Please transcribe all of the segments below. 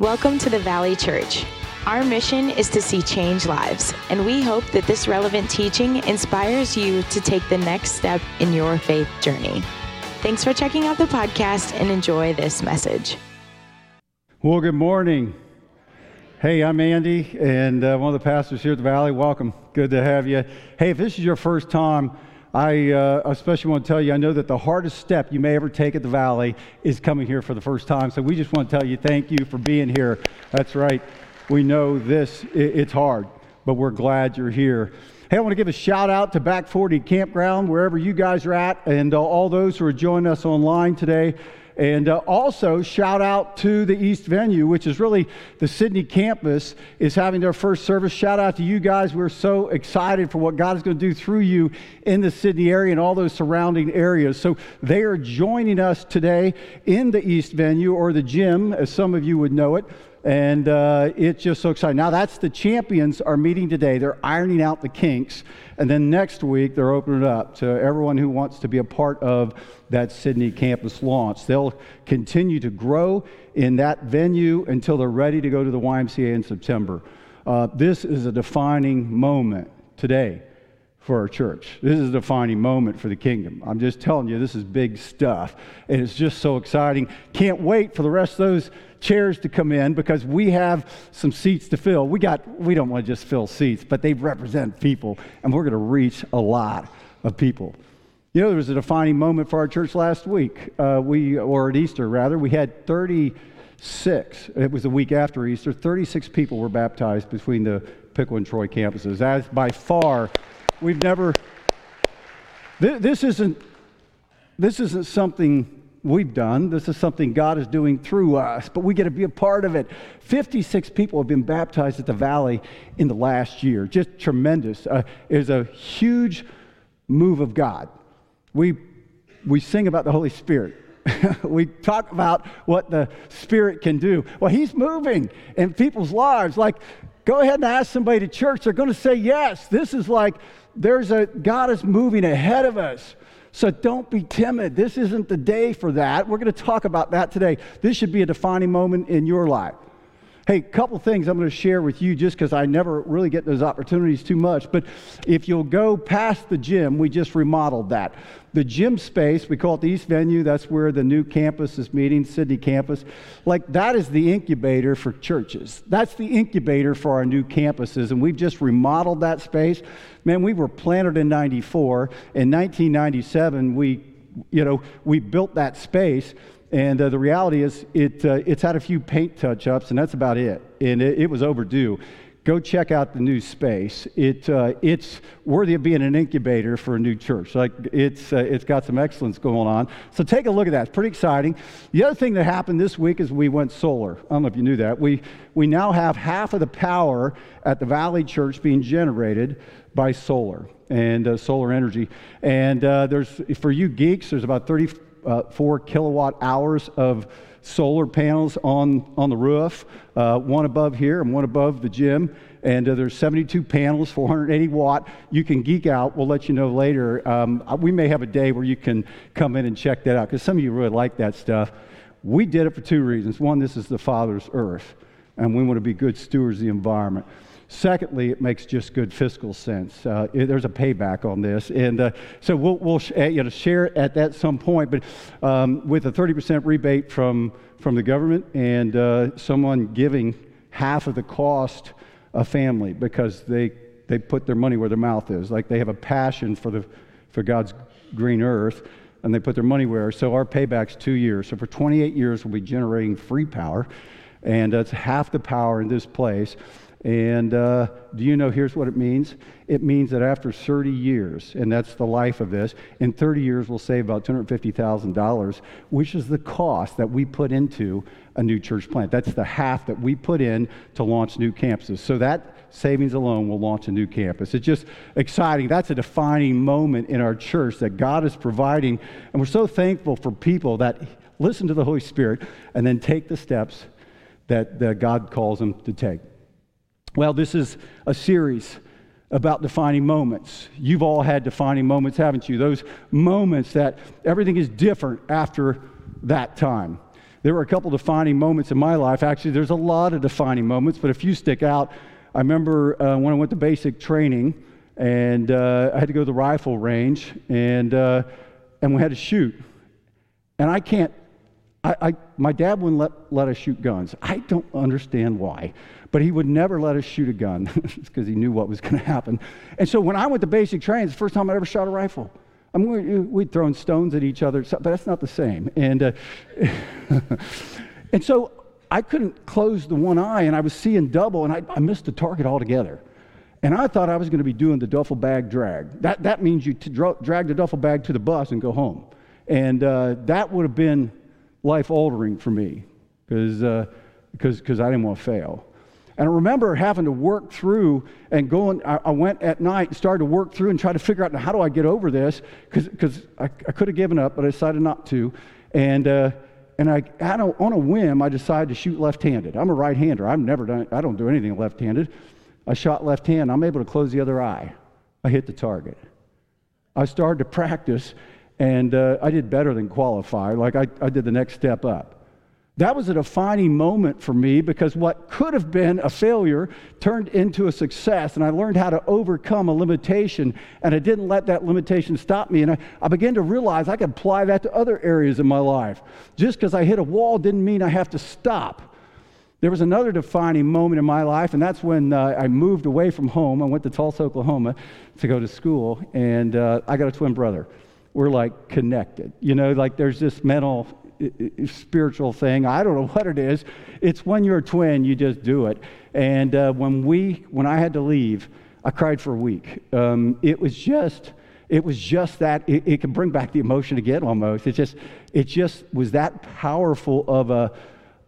Welcome to the Valley Church. Our mission is to see change lives, and we hope that this relevant teaching inspires you to take the next step in your faith journey. Thanks for checking out the podcast and enjoy this message. Well, good morning. Hey, I'm Andy, and uh, one of the pastors here at the Valley. Welcome. Good to have you. Hey, if this is your first time, I uh, especially want to tell you, I know that the hardest step you may ever take at the Valley is coming here for the first time. So we just want to tell you thank you for being here. That's right. We know this, it's hard, but we're glad you're here. Hey, I want to give a shout out to Back 40 Campground, wherever you guys are at, and uh, all those who are joining us online today. And uh, also, shout out to the East venue, which is really the Sidney campus, is having their first service. Shout out to you guys. We're so excited for what God is going to do through you in the Sidney area and all those surrounding areas. So, they are joining us today in the East venue, or the gym, as some of you would know it and uh, it's just so exciting. Now, that's the champions are meeting today. They're ironing out the kinks, and then next week they're opening it up to everyone who wants to be a part of that Sidney campus launch. They'll continue to grow in that venue until they're ready to go to the YMCA in September. Uh, this is a defining moment today for our church. This is a defining moment for the kingdom. I'm just telling you, this is big stuff. And it's just so exciting. Can't wait for the rest of those chairs to come in because we have some seats to fill. We got we don't want to just fill seats, but they represent people, and we're going to reach a lot of people. You know, there was a defining moment for our church last week. Uh, we, or at Easter rather, we had 36. It was the week after Easter. 36 people were baptized between the Piqua and Troy campuses. That's by far, we've never. This, this isn't. This isn't something we've done. This is something God is doing through us, but we get to be a part of it. 56 people have been baptized at the Valley in the last year. Just tremendous. Uh, it is a huge move of God. We, we sing about the Holy Spirit. we talk about what the Spirit can do. Well, He's moving in people's lives. Like, go ahead and ask somebody to church. They're going to say yes. This is like, there's a, God is moving ahead of us. So don't be timid. This isn't the day for that. We're going to talk about that today. This should be a defining moment in your life. Hey, a couple things I'm going to share with you just because I never really get those opportunities too much. But if you'll go past the gym, we just remodeled that. The gym space, we call it the East Venue, that's where the new campus is meeting, Sidney campus. Like that is the incubator for churches. That's the incubator for our new campuses. And we've just remodeled that space. Man, we were planted in 94. In 1997, we, you know, we built that space. And uh, the reality is, it, uh, it's had a few paint touch ups, and that's about it. And it, it was overdue. Go check out the new space. It, uh, it's worthy of being an incubator for a new church. Like it's, uh, it's got some excellence going on. So take a look at that. It's pretty exciting. The other thing that happened this week is we went solar. I don't know if you knew that. We, we now have half of the power at the Valley Church being generated by solar and uh, solar energy. And uh, there's, for you geeks, there's about 30 uh, four kilowatt hours of solar panels on, on the roof, uh, one above here and one above the gym. And uh, there's 72 panels, 480 watt. You can geek out. We'll let you know later. Um, we may have a day where you can come in and check that out because some of you really like that stuff. We did it for two reasons. One, this is the Father's earth, and we want to be good stewards of the environment. Secondly, it makes just good fiscal sense. Uh, there's a payback on this, and uh, so we'll, we'll sh- you know, share at that some point. But um, with a 30% rebate from from the government and uh, someone giving half of the cost a family because they they put their money where their mouth is, like they have a passion for the for God's green earth, and they put their money where. So our payback's two years. So for 28 years, we'll be generating free power, and that's half the power in this place. And uh, do you know, here's what it means? It means that after 30 years, and that's the life of this, in 30 years we'll save about $250,000, which is the cost that we put into a new church plant. That's the half that we put in to launch new campuses. So that savings alone will launch a new campus. It's just exciting. That's a defining moment in our church that God is providing. And we're so thankful for people that listen to the Holy Spirit and then take the steps that, that God calls them to take. Well, this is a series about defining moments. You've all had defining moments, haven't you? Those moments that everything is different after that time. There were a couple defining moments in my life. Actually, there's a lot of defining moments, but a few stick out. I remember uh, when I went to basic training, and uh, I had to go to the rifle range, and, uh, and we had to shoot. And I can't, I, I, my dad wouldn't let, let us shoot guns. I don't understand why, but he would never let us shoot a gun because he knew what was going to happen. And so when I went to basic training, it's the first time I ever shot a rifle. I mean, we'd thrown stones at each other, but that's not the same. And, uh, and so I couldn't close the one eye, and I was seeing double, and I, I missed the target altogether. And I thought I was going to be doing the duffel bag drag. That, that means you dra- drag the duffel bag to the bus and go home. And uh, that would have been life altering for me because uh, cause, cause I didn't want to fail. And I remember having to work through and going, I, I went at night and started to work through and try to figure out how do I get over this because I, I could have given up, but I decided not to. And, uh, and I, had a, on a whim, I decided to shoot left handed. I'm a right hander. I've never done, I don't do anything left handed. I shot left hand. I'm able to close the other eye. I hit the target. I started to practice, and uh, I did better than qualify. Like I, I did the next step up. That was a defining moment for me because what could have been a failure turned into a success, and I learned how to overcome a limitation, and I didn't let that limitation stop me. And I, I began to realize I could apply that to other areas of my life. Just because I hit a wall didn't mean I have to stop. There was another defining moment in my life, and that's when uh, I moved away from home. I went to Tulsa, Oklahoma to go to school, and uh, I got a twin brother. We're like connected. You know, like there's this mental, spiritual thing. I don't know what it is. It's when you're a twin, you just do it. And uh, when we, when I had to leave, I cried for a week. Um, it was just, it was just that. It, it can bring back the emotion again almost. It just, it just was that powerful of a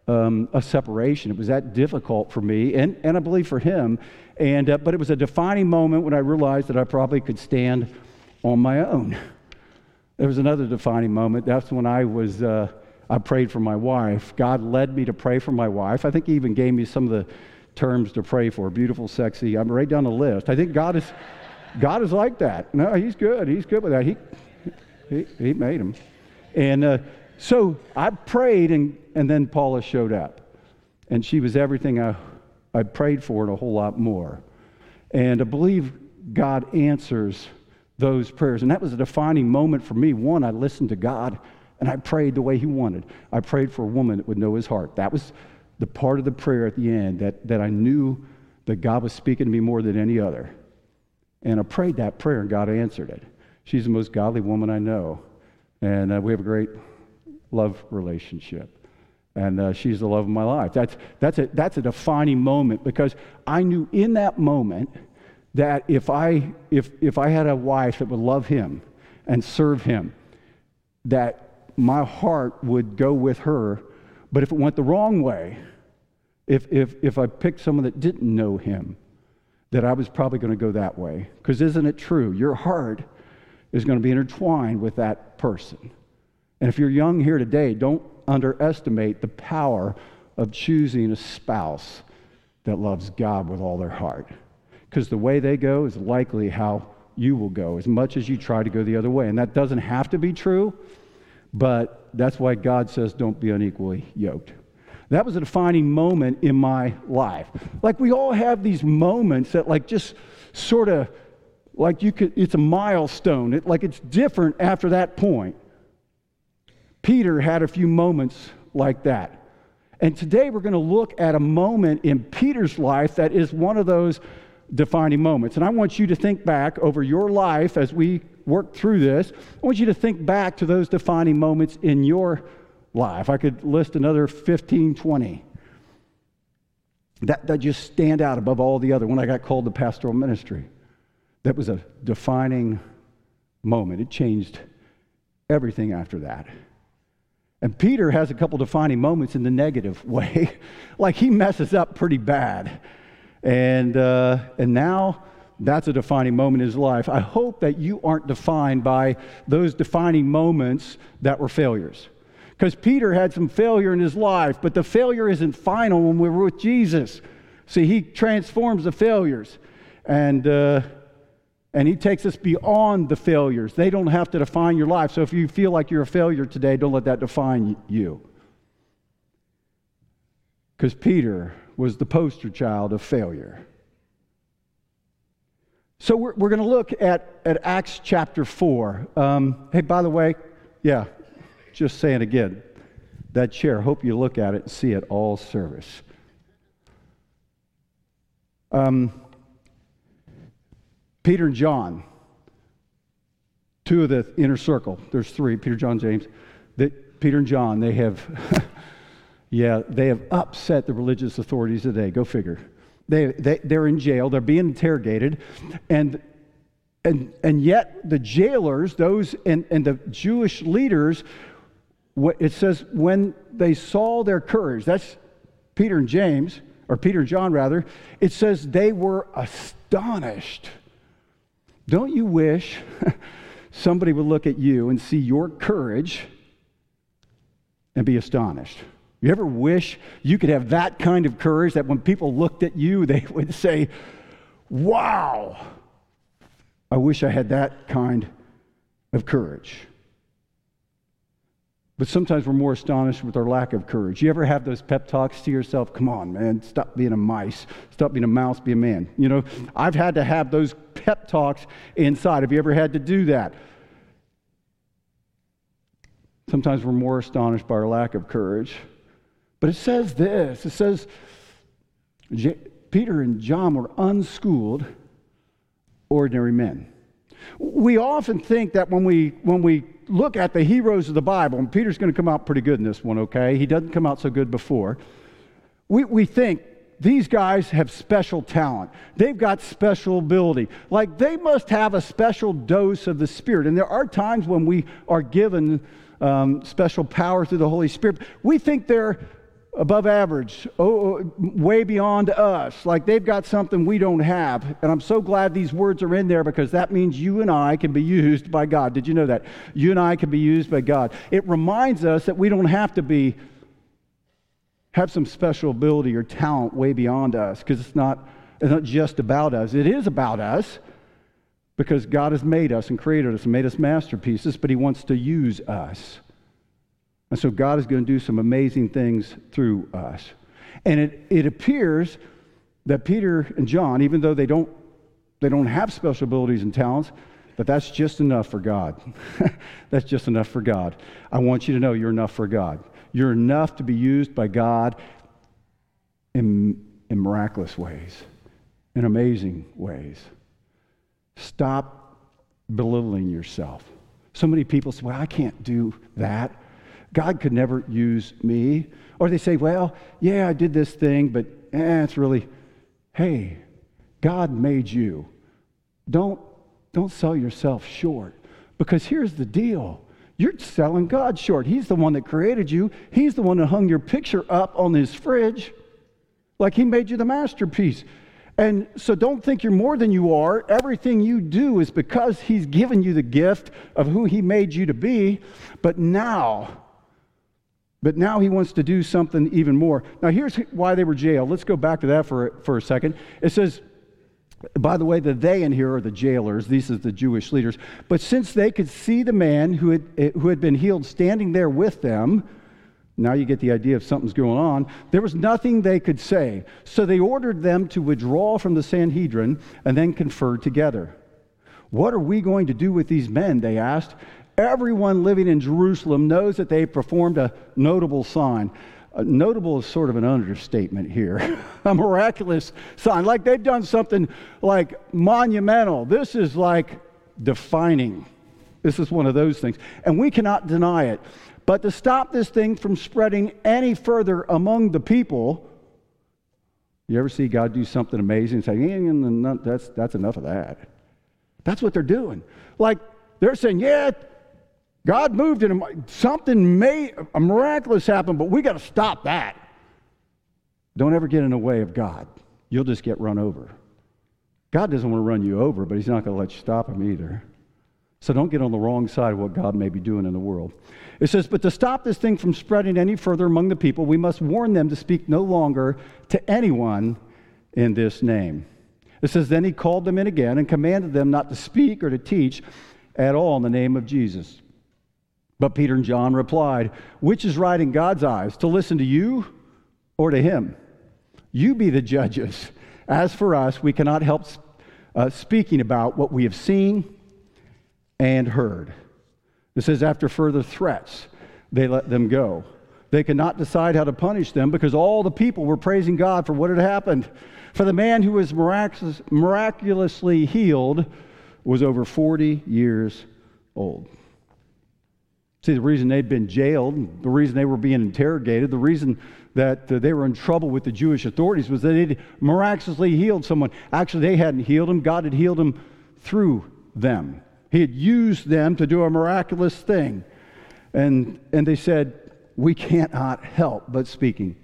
um, a separation. It was that difficult for me, and, and I believe for him. And, uh, but it was a defining moment when I realized that I probably could stand on my own. There was another defining moment. That's when I was, uh, I prayed for my wife. God led me to pray for my wife. I think He even gave me some of the terms to pray for beautiful, sexy. I'm right down the list. I think God is, God is like that. No, He's good. He's good with that. He, he, he made him. And, uh, so I prayed, and, and then Paula showed up. And she was everything I, I prayed for and a whole lot more. And I believe God answers those prayers. And that was a defining moment for me. One, I listened to God and I prayed the way He wanted. I prayed for a woman that would know His heart. That was the part of the prayer at the end that, that I knew that God was speaking to me more than any other. And I prayed that prayer and God answered it. She's the most godly woman I know. And uh, we have a great love relationship. And uh, she's the love of my life. That's, that's, a, that's a defining moment because I knew in that moment that if I, if, if I had a wife that would love him and serve him, that my heart would go with her. But if it went the wrong way, if, if, if I picked someone that didn't know him, that I was probably going to go that way. Because isn't it true? Your heart is going to be intertwined with that person. And if you're young here today, don't underestimate the power of choosing a spouse that loves God with all their heart. Because the way they go is likely how you will go, as much as you try to go the other way. And that doesn't have to be true, but that's why God says don't be unequally yoked. That was a defining moment in my life. Like we all have these moments that like just sort of like you could it's a milestone. It, like it's different after that point. Peter had a few moments like that. And today we're going to look at a moment in Peter's life that is one of those defining moments. And I want you to think back over your life as we work through this. I want you to think back to those defining moments in your life. I could list another 15, 20 that, that just stand out above all the other when I got called to pastoral ministry. That was a defining moment. It changed everything after that. And Peter has a couple defining moments in the negative way. like he messes up pretty bad. And, uh, and now that's a defining moment in his life. I hope that you aren't defined by those defining moments that were failures. Because Peter had some failure in his life, but the failure isn't final when we're with Jesus. See, he transforms the failures. And, uh, and he takes us beyond the failures. They don't have to define your life. So if you feel like you're a failure today, don't let that define you. because Peter was the poster child of failure. So we're, we're going to look at, at Acts chapter 4. Um, hey, by the way, yeah, just saying again, that chair, hope you look at it and see it all service. Um, Peter and John, two of the inner circle, there's three, Peter, John, James. That Peter and John, they have, yeah, they have upset the religious authorities today. Go figure. They, they, they're in jail, they're being interrogated, and, and, and yet the jailers, those and, and the Jewish leaders, it says when they saw their courage, that's Peter and James, or Peter and John rather, it says they were astonished. Don't you wish somebody would look at you and see your courage and be astonished? You ever wish you could have that kind of courage that when people looked at you, they would say, Wow, I wish I had that kind of courage. But sometimes we're more astonished with our lack of courage. You ever have those pep talks to yourself? Come on, man, stop being a mice. Stop being a mouse, be a man. You know, I've had to have those pep talks inside. Have you ever had to do that? Sometimes we're more astonished by our lack of courage. But it says this it says, Peter and John were unschooled, ordinary men. We often think that when we, when we look at the heroes of the Bible, and Peter's going to come out pretty good in this one, okay? He doesn't come out so good before. We, we think these guys have special talent. They've got special ability. Like they must have a special dose of the Spirit. And there are times when we are given um, special power through the Holy Spirit. We think they're above average, oh, oh, way beyond us. Like they've got something we don't have. And I'm so glad these words are in there because that means you and I can be used by God. Did you know that? You and I can be used by God. It reminds us that we don't have to be have some special ability or talent way beyond us because it's not it's not just about us. It is about us because God has made us and created us and made us masterpieces, but he wants to use us. And so God is going to do some amazing things through us. And it, it appears that Peter and John, even though they don't, they don't have special abilities and talents, that that's just enough for God. that's just enough for God. I want you to know you're enough for God. You're enough to be used by God in, in miraculous ways, in amazing ways. Stop belittling yourself. So many people say, Well, I can't do that. God could never use me. Or they say, well, yeah, I did this thing, but eh, it's really, hey, God made you. Don't, don't sell yourself short. Because here's the deal you're selling God short. He's the one that created you, He's the one that hung your picture up on His fridge. Like He made you the masterpiece. And so don't think you're more than you are. Everything you do is because He's given you the gift of who He made you to be. But now, but now he wants to do something even more. Now, here's why they were jailed. Let's go back to that for, for a second. It says, by the way, the they in here are the jailers. These are the Jewish leaders. But since they could see the man who had, eh, who had been healed standing there with them, now you get the idea of something's going on. There was nothing they could say. So they ordered them to withdraw from the Sanhedrin and then confer together. What are we going to do with these men? They asked. Everyone living in Jerusalem knows that they performed a notable sign. Uh, notable is sort of an understatement here. a miraculous sign. Like they've done something like monumental. This is like defining. This is one of those things. And we cannot deny it. But to stop this thing from spreading any further among the people, you ever see God do something amazing and say, eh, that's, that's enough of that? That's what they're doing. Like they're saying, yeah, God moved in something may a miraculous happened, but we got to stop that. Don't ever get in the way of God. You'll just get run over. God doesn't want to run you over, but He's not going to let you stop Him either. So don't get on the wrong side of what God may be doing in the world. It says, But to stop this thing from spreading any further among the people, we must warn them to speak no longer to anyone in this name. It says, Then he called them in again and commanded them not to speak or to teach at all in the name of Jesus. But Peter and John replied, Which is right in God's eyes, to listen to you or to him? You be the judges. As for us, we cannot help uh, speaking about what we have seen and heard. It says, after further threats, they let them go. They could not decide how to punish them because all the people were praising God for what had happened. For the man who was miraculous, miraculously healed was over 40 years old. See, the reason they'd been jailed, the reason they were being interrogated, the reason that uh, they were in trouble with the Jewish authorities was that they'd miraculously healed someone. Actually, they hadn't healed him, God had healed him through them. He had used them to do a miraculous thing. And, and they said, We cannot help but speaking.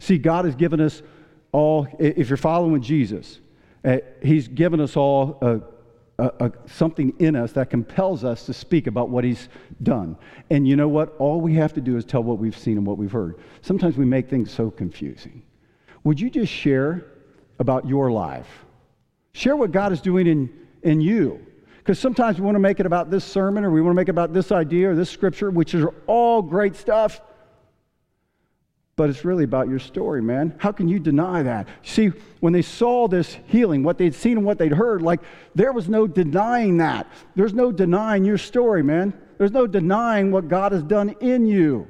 See, God has given us all, if you're following Jesus, uh, He's given us all a a, a, something in us that compels us to speak about what he's done. And you know what? All we have to do is tell what we've seen and what we've heard. Sometimes we make things so confusing. Would you just share about your life? Share what God is doing in, in you. Because sometimes we want to make it about this sermon or we want to make it about this idea or this scripture, which are all great stuff but it's really about your story, man. How can you deny that? See, when they saw this healing, what they'd seen and what they'd heard, like there was no denying that. There's no denying your story, man. There's no denying what God has done in you.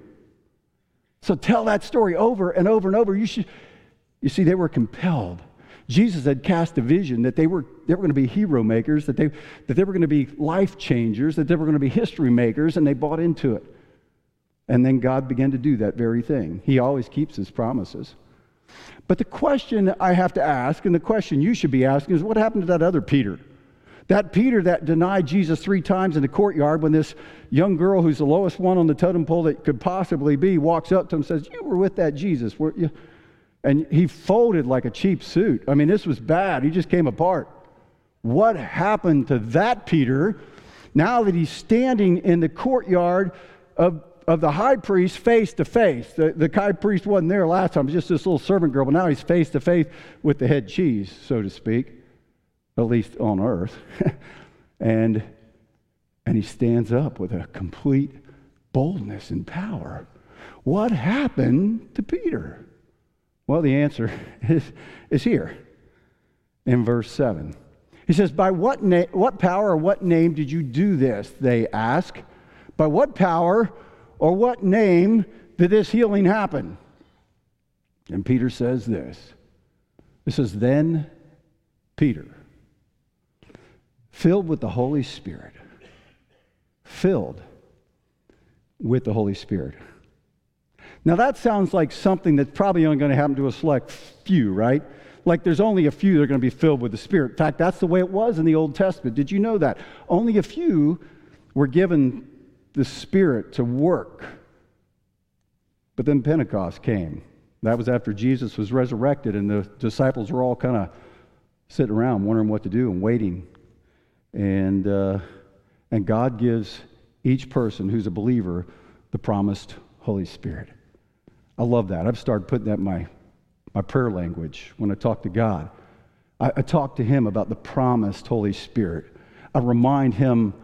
So tell that story over and over and over. You should you see, they were compelled. Jesus had cast a vision that they were, they were going to be hero makers, that they, that they were going to be life changers, that they were going to be history makers, and they bought into it. And then God began to do that very thing. He always keeps his promises. But the question I have to ask, and the question you should be asking, is what happened to that other Peter? That Peter that denied Jesus three times in the courtyard when this young girl, who's the lowest one on the totem pole that could possibly be, walks up to him and says, You were with that Jesus, weren't you? And he folded like a cheap suit. I mean, this was bad. He just came apart. What happened to that Peter now that he's standing in the courtyard of of the high priest face to face. The, the high priest wasn't there last time, just this little servant girl, but now he's face to face with the head cheese, so to speak, at least on earth. and, and he stands up with a complete boldness and power. What happened to Peter? Well, the answer is, is here in verse 7. He says, By what, na- what power or what name did you do this? They ask. By what power or what name did this healing happen? And Peter says this. This is Then Peter, filled with the Holy Spirit, filled with the Holy Spirit. Now that sounds like something that's probably only going to happen to a select few, right? Like there's only a few that are going to be filled with the Spirit. In fact, that's the way it was in the Old Testament. Did you know that? Only a few were given the Spirit to work. But then Pentecost came. That was after Jesus was resurrected, and the disciples were all kind of sitting around wondering what to do and waiting. And, uh, and God gives each person who's a believer the promised Holy Spirit. I love that. I've started putting that in my, my prayer language when I talk to God. I, I talk to Him about the promised Holy Spirit. I remind Him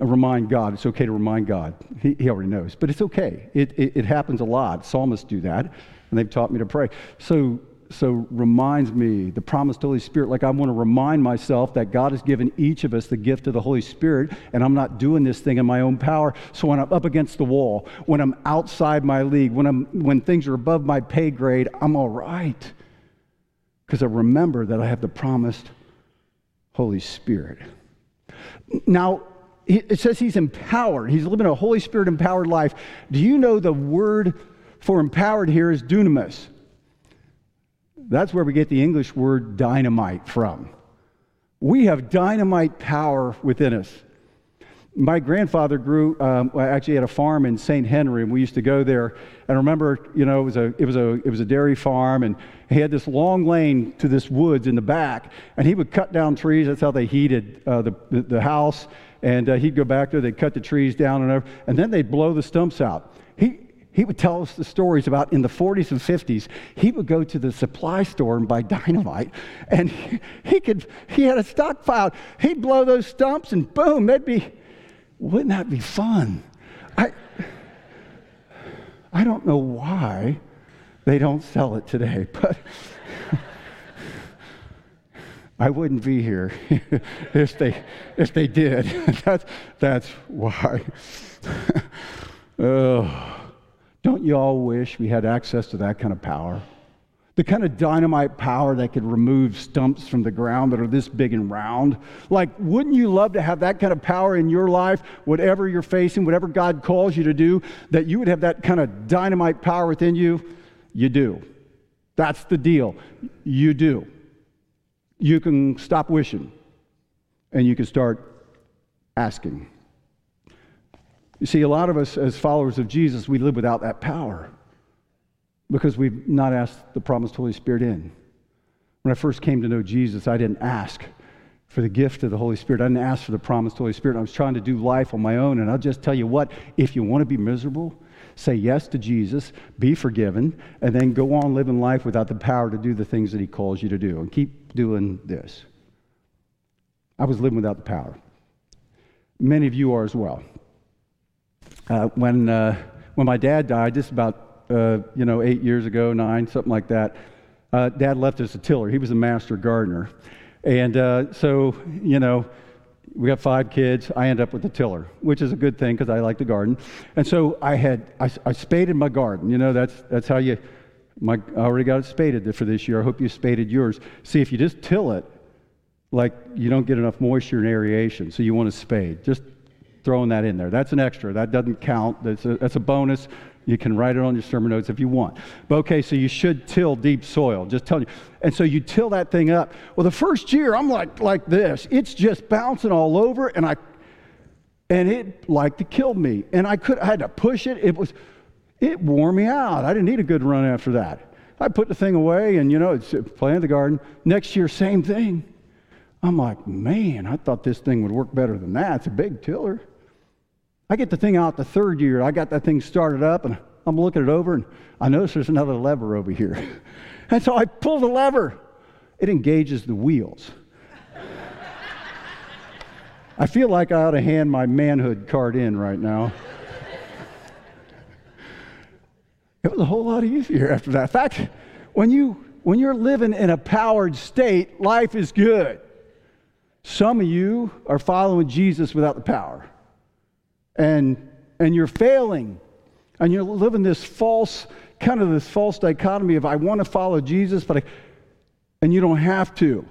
Uh, remind God. It's okay to remind God. He, he already knows, but it's okay. It, it, it, happens a lot. Psalmists do that, and they've taught me to pray. So, so reminds me the promised Holy Spirit. Like I want to remind myself that God has given each of us the gift of the Holy Spirit, and I'm not doing this thing in my own power. So when I'm up against the wall, when I'm outside my league, when I'm when things are above my pay grade, I'm all right because I remember that I have the promised Holy Spirit. Now, it says he's empowered. He's living a Holy Spirit empowered life. Do you know the word for empowered here is dunamis? That's where we get the English word dynamite from. We have dynamite power within us. My grandfather grew, um, actually had a farm in St. Henry, and we used to go there. And I remember, you know, it was, a, it, was a, it was a dairy farm, and he had this long lane to this woods in the back, and he would cut down trees. That's how they heated uh, the, the, the house and uh, he'd go back there, they'd cut the trees down and and then they'd blow the stumps out. He, he would tell us the stories about in the 40s and 50s, he would go to the supply store and buy dynamite, and he, he could, he had a stockpile. He'd blow those stumps, and boom, that'd be, wouldn't that be fun? I, I don't know why They don't sell it today, but I wouldn't be here if they if they did. that's that's why. oh, don't you all wish we had access to that kind of power? the kind of dynamite power that could remove stumps from the ground that are this big and round. Like, wouldn't you love to have that kind of power in your life, whatever you're facing, whatever God calls you to do, that you would have that kind of dynamite power within you? You do. That's the deal. You do. You can stop wishing and you can start asking. You see, a lot of us as followers of Jesus, we live without that power because we've not asked the promised Holy Spirit in. When I first came to know Jesus, I didn't ask for the gift of the Holy Spirit. I didn't ask for the promised Holy Spirit. I was trying to do life on my own. And I'll just tell you what if you want to be miserable, say yes to Jesus, be forgiven, and then go on living life without the power to do the things that He calls you to do. And keep doing this. I was living without the power. Many of you are as well. Uh, when, uh, when my dad died, just about uh, you know, eight years ago, nine, something like that, uh, Dad left us a tiller. He was a master gardener. And uh, so, you know, we got five kids. I end up with the tiller, which is a good thing because I like to garden. And so I had, I, I, spaded my garden. You know, that's, that's how you, my, I already got it spaded for this year. I hope you spaded yours. See, if you just till it, like you don't get enough moisture and aeration, so you want to spade. Just throwing that in there. That's an extra. That doesn't count. That's a, that's a bonus. You can write it on your sermon notes if you want. But okay, so you should till deep soil. Just telling you. And so you till that thing up. Well, the first year I'm like like this. It's just bouncing all over, and I and it like to kill me. And I could I had to push it. It was it wore me out. I didn't need a good run after that. I put the thing away, and you know, it's uh, planted the garden. Next year, same thing. I'm like, man, I thought this thing would work better than that. It's a big tiller. I get the thing out the third year. I got that thing started up, and I'm looking it over, and I notice there's another lever over here. and so I pull the lever. It engages the wheels. I feel like I ought to hand my manhood card in right now. It was a whole lot easier after that. In fact, when, you, when you're living in a powered state, life is good. Some of you are following Jesus without the power and, and you're failing and you're living this false, kind of this false dichotomy of I want to follow Jesus, but I, and you don't have to.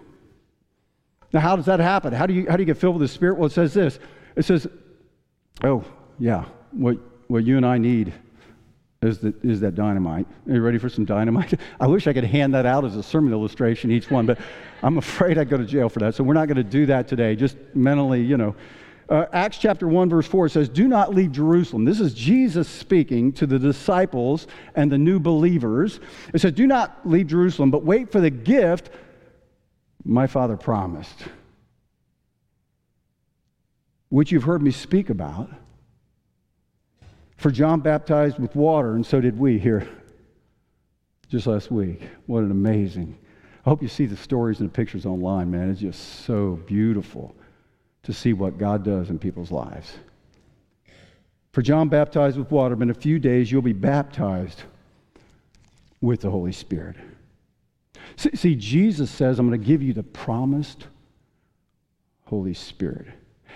Now, how does that happen? How do you, how do you get filled with the Spirit? Well, it says this. It says, oh, yeah, what, what you and I need is, the, is that dynamite. Are you ready for some dynamite? I wish I could hand that out as a sermon illustration, each one, but I'm afraid I'd go to jail for that. So we're not going to do that today. Just mentally, you know, uh, Acts chapter 1, verse 4 says, Do not leave Jerusalem. This is Jesus speaking to the disciples and the new believers. It says, Do not leave Jerusalem, but wait for the gift my Father promised, which you've heard me speak about. For John baptized with water, and so did we here just last week. What an amazing. I hope you see the stories and the pictures online, man. It's just so beautiful to see what God does in people's lives. For John baptized with water, but in a few days you'll be baptized with the Holy Spirit. See, see Jesus says, I'm going to give you the promised Holy Spirit.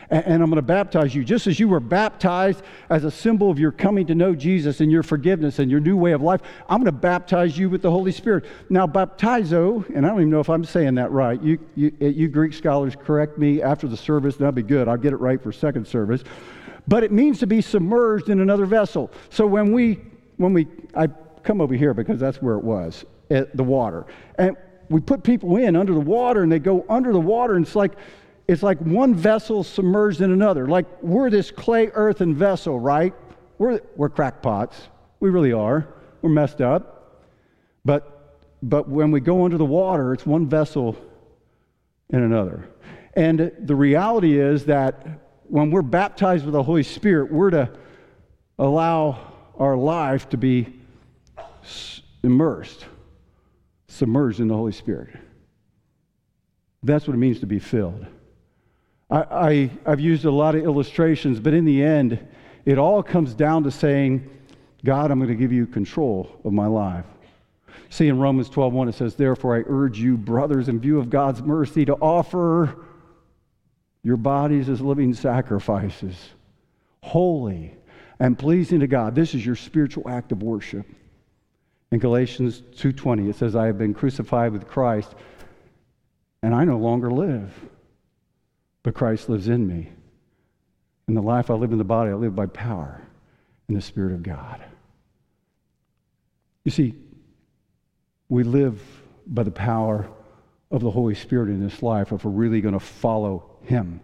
And, and I'm going to baptize you just as you were baptized as a symbol of your coming to know Jesus and your forgiveness and your new way of life. I'm going to baptize you with the Holy Spirit. Now, baptizo, and I don't even know if I'm saying that right. You, you, eh, you Greek scholars correct me after the service. and That'll be good. I'll get it right for second service. But it means to be submerged in another vessel. So when we, when we, I come over here because that's where it was, at the water. And we put people in under the water and they go under the water and it's like it's like one vessel submerged in another. Like we're this clay earthen vessel, right? We're, we're crackpots. We really are. We're messed up. But, but when we go under the water, it's one vessel in another. And the reality is that when we're baptized with the Holy Spirit, we're to allow our life to be immersed, submerged in the Holy Spirit. That's what it means to be filled. I, I, have used a lot of illustrations, but in the end, it all comes down to saying, God, I'm going to give you control of my life. See, in Romans 12 1, it says, Therefore, I urge you, brothers, in view of God's mercy, to offer your bodies as living sacrifices, holy and pleasing to God. This is your spiritual act of worship. In Galatians 2:20 it says I have been crucified with Christ and I no longer live but Christ lives in me. In the life I live in the body I live by power in the spirit of God. You see we live by the power of the Holy Spirit in this life if we're really going to follow him.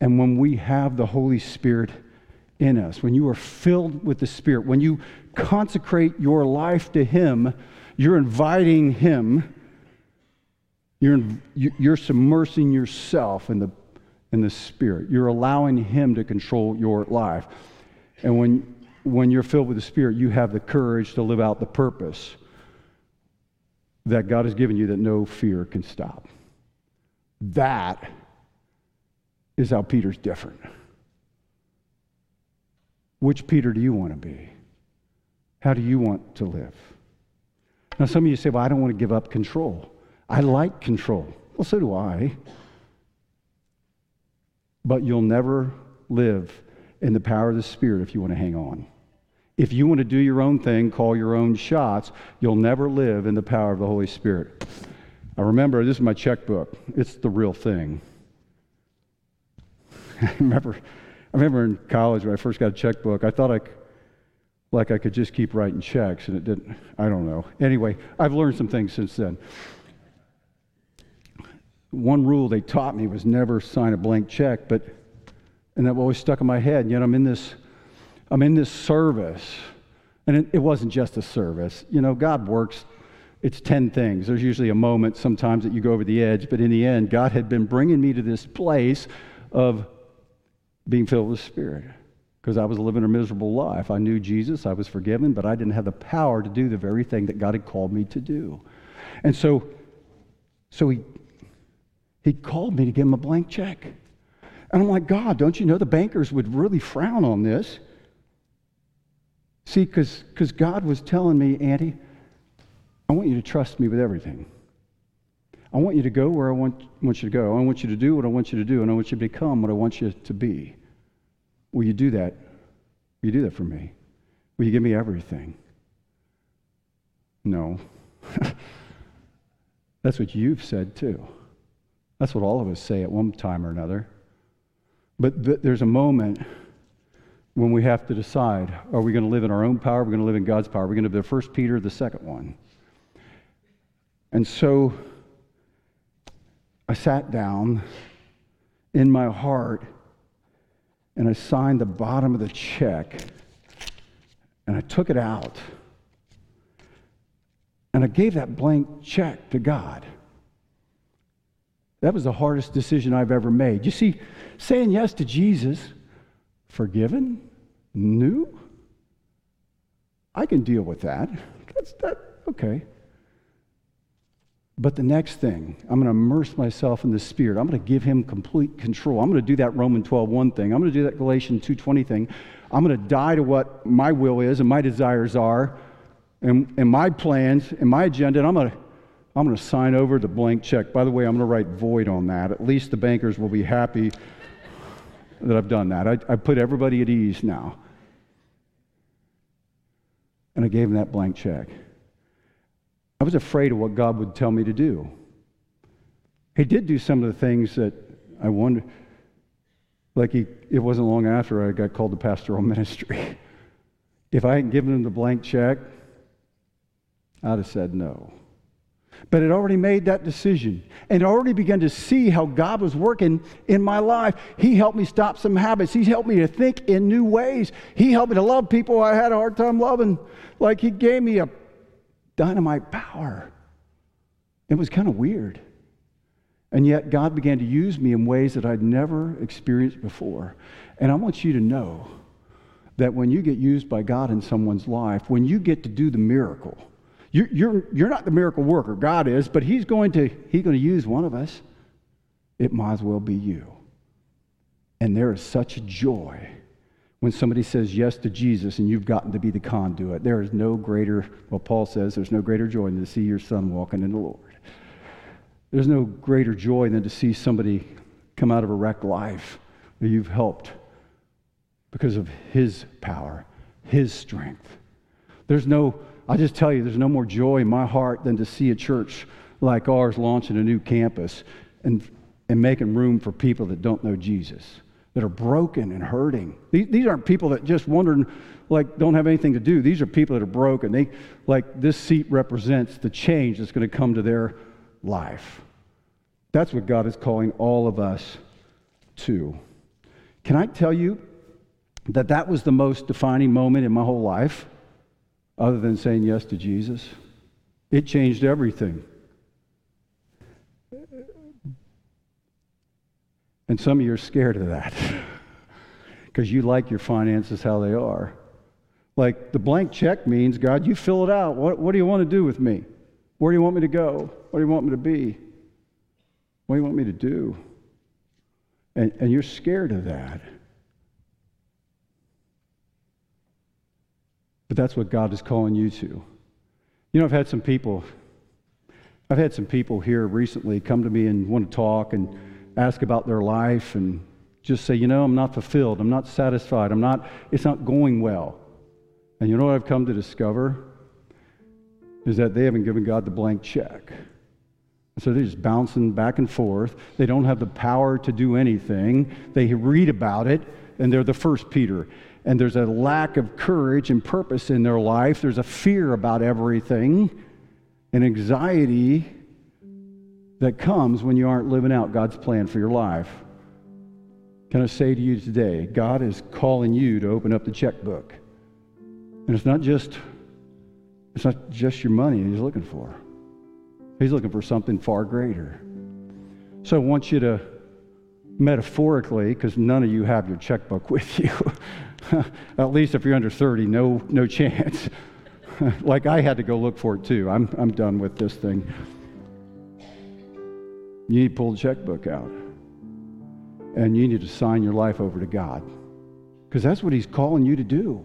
And when we have the Holy Spirit in us, when you are filled with the Spirit, when you consecrate your life to Him, you're inviting Him, you're, you're submersing yourself in the, in the Spirit. You're allowing Him to control your life. And when, when you're filled with the Spirit, you have the courage to live out the purpose that God has given you that no fear can stop. That is how Peter's different. Which Peter do you want to be? How do you want to live? Now, some of you say, Well, I don't want to give up control. I like control. Well, so do I. But you'll never live in the power of the Spirit if you want to hang on. If you want to do your own thing, call your own shots, you'll never live in the power of the Holy Spirit. I remember this is my checkbook. It's the real thing. I remember I remember in college when I first got a checkbook, I thought I, like I could just keep writing checks, and it didn't. I don't know. Anyway, I've learned some things since then. One rule they taught me was never sign a blank check, but and that always stuck in my head. Yet I'm in this, I'm in this service, and it, it wasn't just a service. You know, God works it's 10 things. There's usually a moment sometimes that you go over the edge, but in the end, God had been bringing me to this place of being filled with Spirit because I was living a miserable life. I knew Jesus, I was forgiven, but I didn't have the power to do the very thing that God had called me to do. And so, so he, he called me to give him a blank check. And I'm like, God, don't you know the bankers would really frown on this? See, because God was telling me, Andy, I want you to trust me with everything. I want you to go where I want, want you to go. I want you to do what I want you to do, and I want you to become what I want you to be. Will you do that? Will you do that for me? Will you give me everything? No. That's what you've said too. That's what all of us say at one time or another. But th- there's a moment when we have to decide are we going to live in our own power? Are we going to live in God's power? Are we going to be the first Peter, the second one? And so I sat down in my heart and I signed the bottom of the check and I took it out and I gave that blank check to God. That was the hardest decision I've ever made. You see, saying yes to Jesus, forgiven, new, I can deal with that. That's that okay. But the next thing, I'm going to immerse myself in the Spirit. I'm going to give him complete control. I'm going to do that Roman 12 1 thing. I'm going to do that Galatians 2.20 thing. I'm going to die to what my will is and my desires are and, and my plans and my agenda, and I'm going to I'm going to sign over the blank check. By the way, I'm going to write void on that. At least the bankers will be happy that I've done that. I, I put everybody at ease now. And I gave him that blank check. I was afraid of what God would tell me to do. He did do some of the things that I wondered. Like he, it wasn't long after I got called to pastoral ministry. If I hadn't given him the blank check, I'd have said no. But it already made that decision and already began to see how God was working in my life. He helped me stop some habits. He helped me to think in new ways. He helped me to love people I had a hard time loving. Like He gave me a dynamite power. It was kind of weird. And yet, God began to use me in ways that I'd never experienced before. And I want you to know that when you get used by God in someone's life, when you get to do the miracle, you're, you're, you're not the miracle worker, God is, but He's going, to, he's going to use one of us. It might as well be you. And there is such joy when somebody says yes to Jesus and you've gotten to be the conduit. There is no greater, well, Paul says, there's no greater joy than to see your son walking in the Lord. There's no greater joy than to see somebody come out of a wrecked life that you've helped because of his power, his strength. There's no, I just tell you, there's no more joy in my heart than to see a church like ours launching a new campus and, and making room for people that don't know Jesus that are broken and hurting. These, these aren't people that just wondering, like, don't have anything to do. These are people that are broken. They, like, this seat represents the change that's going to come to their life. That's what God is calling all of us to. Can I tell you that that was the most defining moment in my whole life, other than saying yes to Jesus? It changed everything. And some of you are scared of that because you like your finances how they are. Like the blank check means, God, you fill it out. What, what do you want to do with me? Where do you want me to go? What do you want me to be? What do you want me to do? And, and you're scared of that. But that's what God is calling you to. You know, I've had some people, I've had some people here recently come to me and want to talk and ask about their life and just say, you know, I'm not fulfilled. I'm not satisfied. I'm not, it's not going well. And you know what I've come to discover? Is that they haven't given God the blank check. So they're just bouncing back and forth. They don't have the power to do anything. They read about it, and they're the first Peter. And there's a lack of courage and purpose in their life. There's a fear about everything, and anxiety that comes when you aren't living out God's plan for your life. Can I say to you today, God is calling you to open up the checkbook. And it's not just it's not just your money he's looking for. He's looking for something far greater. So I want you to metaphorically, because none of you have your checkbook with you, at least if you're under 30, no, no chance. like I had to go look for it too. I'm, I'm done with this thing. You need to pull the checkbook out. And you need to sign your life over to God. Because that's what He's calling you to do.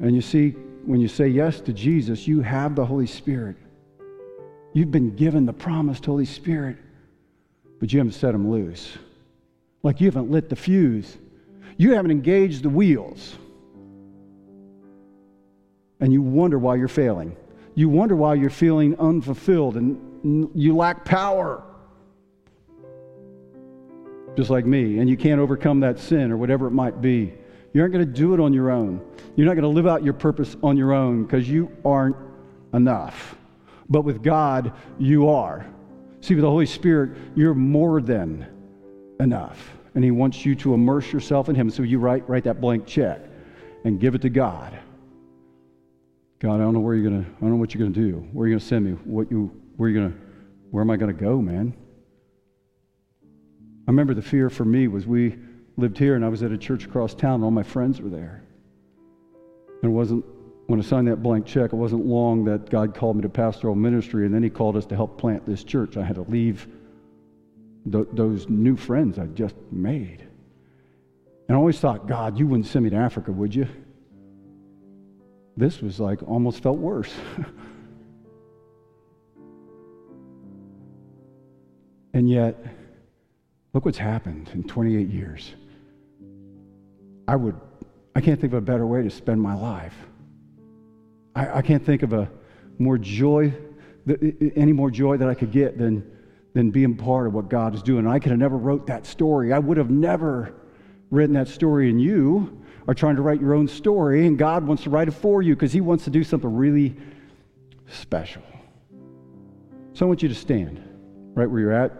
And you see, when you say yes to Jesus, you have the Holy Spirit. You've been given the promised Holy Spirit, but you haven't set them loose. Like you haven't lit the fuse, you haven't engaged the wheels. And you wonder why you're failing. You wonder why you're feeling unfulfilled and you lack power. Just like me. And you can't overcome that sin or whatever it might be. You aren't going to do it on your own. You're not going to live out your purpose on your own because you aren't enough. But with God, you are. See, with the Holy Spirit, you're more than enough. And He wants you to immerse yourself in Him. So you write, write that blank check and give it to God. God, I don't know where you're gonna, I don't know what you're gonna do. Where are you gonna send me? What you where you gonna where am I gonna go, man? I remember the fear for me was we lived here and I was at a church across town and all my friends were there. And it wasn't when I signed that blank check, it wasn't long that God called me to pastoral ministry and then he called us to help plant this church. I had to leave th- those new friends I just made. And I always thought, God, you wouldn't send me to Africa, would you? This was like almost felt worse. And yet, look what's happened in 28 years. I would, I can't think of a better way to spend my life. I, I can't think of a more joy, any more joy that I could get than, than being part of what God is doing. I could have never wrote that story. I would have never written that story, and you are trying to write your own story, and God wants to write it for you because He wants to do something really special. So I want you to stand right where you're at.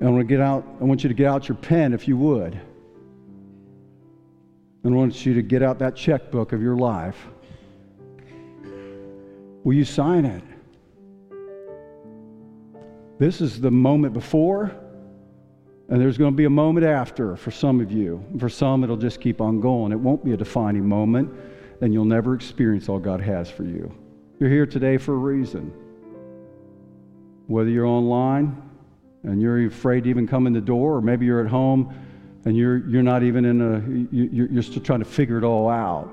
And I want to get out, I want you to get out your pen if you would. And I want you to get out that checkbook of your life. Will you sign it? This is the moment before, and there's going to be a moment after for some of you. For some, it'll just keep on going. It won't be a defining moment, and you'll never experience all God has for you. You're here today for a reason. Whether you're online and you're afraid to even come in the door, or maybe you're at home and you're, you're not even in a, you, you're still trying to figure it all out.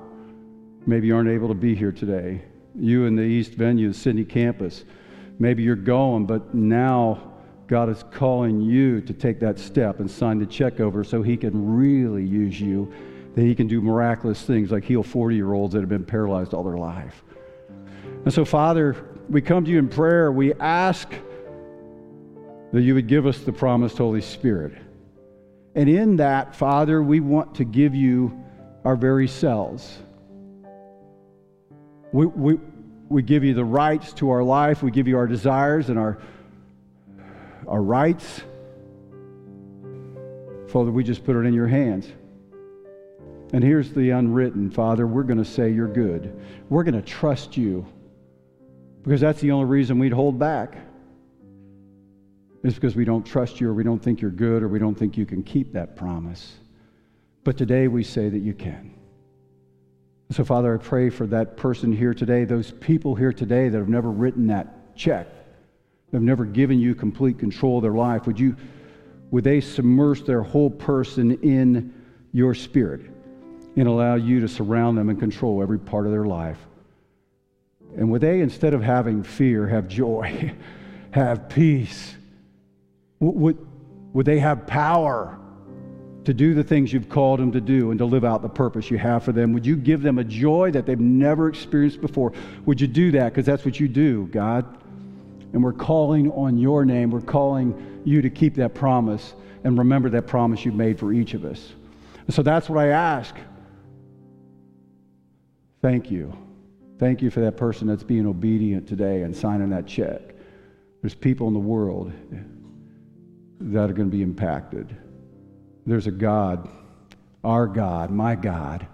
Maybe you aren't able to be here today. You in the East venue, the Sidney campus, maybe you're going, but now God is calling you to take that step and sign the check over so He can really use you, that He can do miraculous things like heal 40 year olds that have been paralyzed all their life. And so, Father, we come to you in prayer. We ask that you would give us the promised Holy Spirit. And in that, Father, we want to give you our very selves. We, we, we give you the rights to our life, we give you our desires and our, our rights. Father, we just put it in your hands. And here's the unwritten, Father. We're going to say you're good. We're going to trust you because that's the only reason we'd hold back. Is because we don't trust you or we don't think you're good or we don't think you can keep that promise. But today we say that you can. So, Father, I pray for that person here today, those people here today that have never written that check, that have never given you complete control of their life. Would you, would they submerge their whole person in your spirit and allow you to surround them and control every part of their life? And would they, instead of having fear, have joy, have peace? Would, would they have power to do the things you've called them to do and to live out the purpose you have for them? Would you give them a joy that they've never experienced before? Would you do that? Because that's what you do, God. And we're calling on your name. We're calling you to keep that promise and remember that promise you've made for each of us. And so that's what I ask. Thank you. Thank you for that person that's being obedient today and signing that check. There's people in the world that are going to be impacted. There's a God, our God, my God,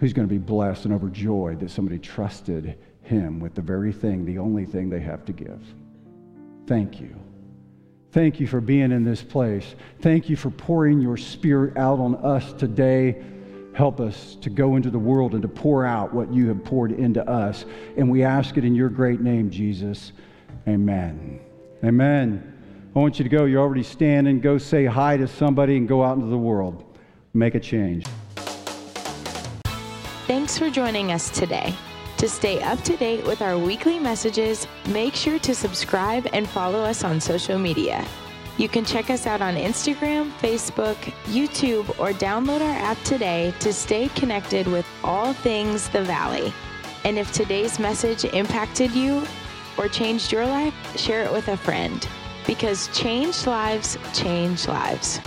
who's going to be blessed and overjoyed that somebody trusted him with the very thing, the only thing they have to give. Thank you. Thank you for being in this place. Thank you for pouring your spirit out on us today. Help us to go into the world and to pour out what you have poured into us. And we ask it in your great name, Jesus. Amen. Amen. I want you to go. You're already standing. Go say hi to somebody and go out into the world. Make a change. Thanks for joining us today. To stay up to date with our weekly messages, make sure to subscribe and follow us on social media. You can check us out on Instagram, Facebook, YouTube, or download our app today to stay connected with all things the Valley. And if today's message impacted you or changed your life, share it with a friend because changed lives change lives.